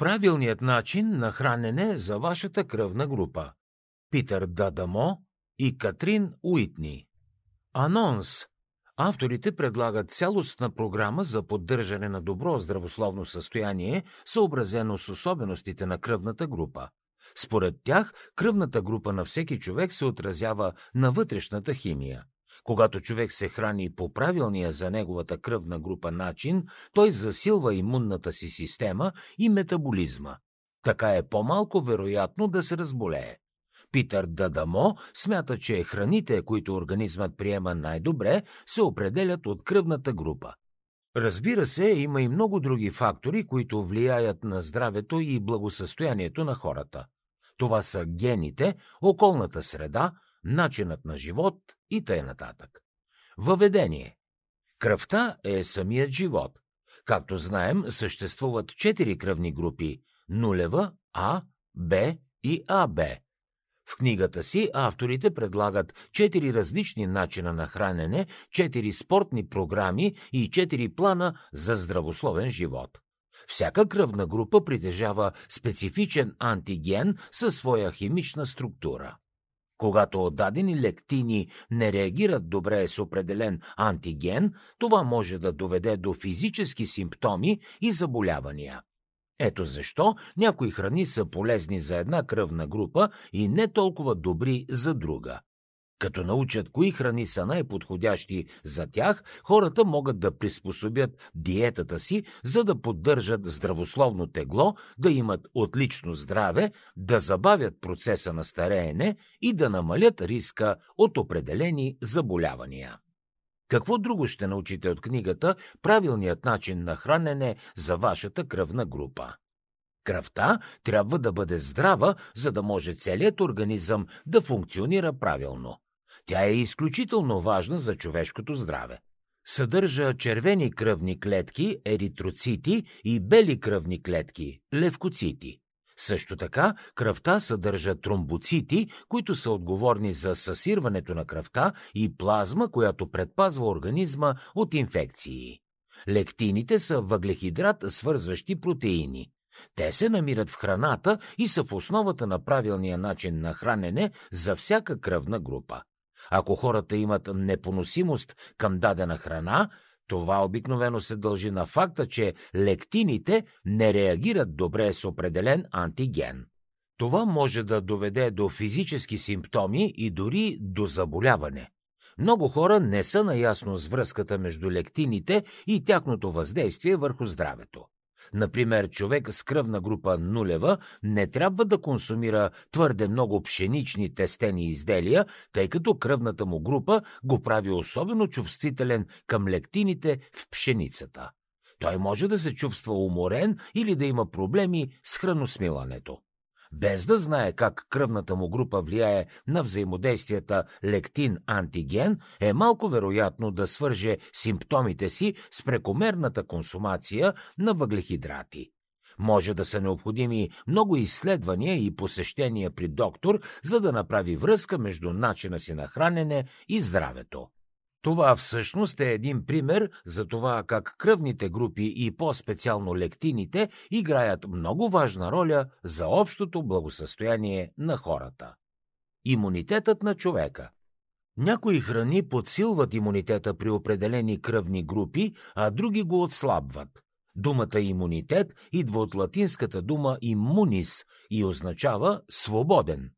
Правилният начин на хранене за вашата кръвна група. Питър Дадамо и Катрин Уитни. Анонс. Авторите предлагат цялостна програма за поддържане на добро здравословно състояние, съобразено с особеностите на кръвната група. Според тях, кръвната група на всеки човек се отразява на вътрешната химия. Когато човек се храни по правилния за неговата кръвна група начин, той засилва имунната си система и метаболизма. Така е по-малко вероятно да се разболее. Питър Дадамо смята, че храните, които организмът приема най-добре, се определят от кръвната група. Разбира се, има и много други фактори, които влияят на здравето и благосъстоянието на хората. Това са гените, околната среда, начинът на живот и т.н. Въведение. Кръвта е самият живот. Както знаем, съществуват четири кръвни групи – нулева, А, Б и АБ. В книгата си авторите предлагат четири различни начина на хранене, четири спортни програми и четири плана за здравословен живот. Всяка кръвна група притежава специфичен антиген със своя химична структура. Когато дадени лектини не реагират добре с определен антиген, това може да доведе до физически симптоми и заболявания. Ето защо някои храни са полезни за една кръвна група и не толкова добри за друга. Като научат кои храни са най-подходящи за тях, хората могат да приспособят диетата си, за да поддържат здравословно тегло, да имат отлично здраве, да забавят процеса на стареене и да намалят риска от определени заболявания. Какво друго ще научите от книгата Правилният начин на хранене за вашата кръвна група? Кръвта трябва да бъде здрава, за да може целият организъм да функционира правилно. Тя е изключително важна за човешкото здраве. Съдържа червени кръвни клетки, еритроцити и бели кръвни клетки, левкоцити. Също така, кръвта съдържа тромбоцити, които са отговорни за съсирването на кръвта и плазма, която предпазва организма от инфекции. Лектините са въглехидрат, свързващи протеини. Те се намират в храната и са в основата на правилния начин на хранене за всяка кръвна група. Ако хората имат непоносимост към дадена храна, това обикновено се дължи на факта, че лектините не реагират добре с определен антиген. Това може да доведе до физически симптоми и дори до заболяване. Много хора не са наясно с връзката между лектините и тяхното въздействие върху здравето. Например, човек с кръвна група нулева не трябва да консумира твърде много пшенични тестени изделия, тъй като кръвната му група го прави особено чувствителен към лектините в пшеницата. Той може да се чувства уморен или да има проблеми с храносмилането без да знае как кръвната му група влияе на взаимодействията лектин-антиген, е малко вероятно да свърже симптомите си с прекомерната консумация на въглехидрати. Може да са необходими много изследвания и посещения при доктор, за да направи връзка между начина си на хранене и здравето. Това всъщност е един пример за това как кръвните групи и по-специално лектините играят много важна роля за общото благосъстояние на хората. Имунитетът на човека Някои храни подсилват имунитета при определени кръвни групи, а други го отслабват. Думата имунитет идва от латинската дума имунис и означава свободен.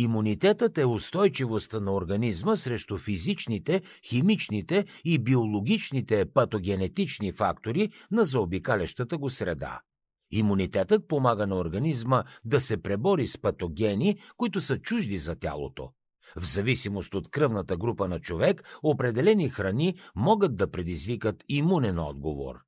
Имунитетът е устойчивостта на организма срещу физичните, химичните и биологичните патогенетични фактори на заобикалящата го среда. Имунитетът помага на организма да се пребори с патогени, които са чужди за тялото. В зависимост от кръвната група на човек, определени храни могат да предизвикат имунен отговор.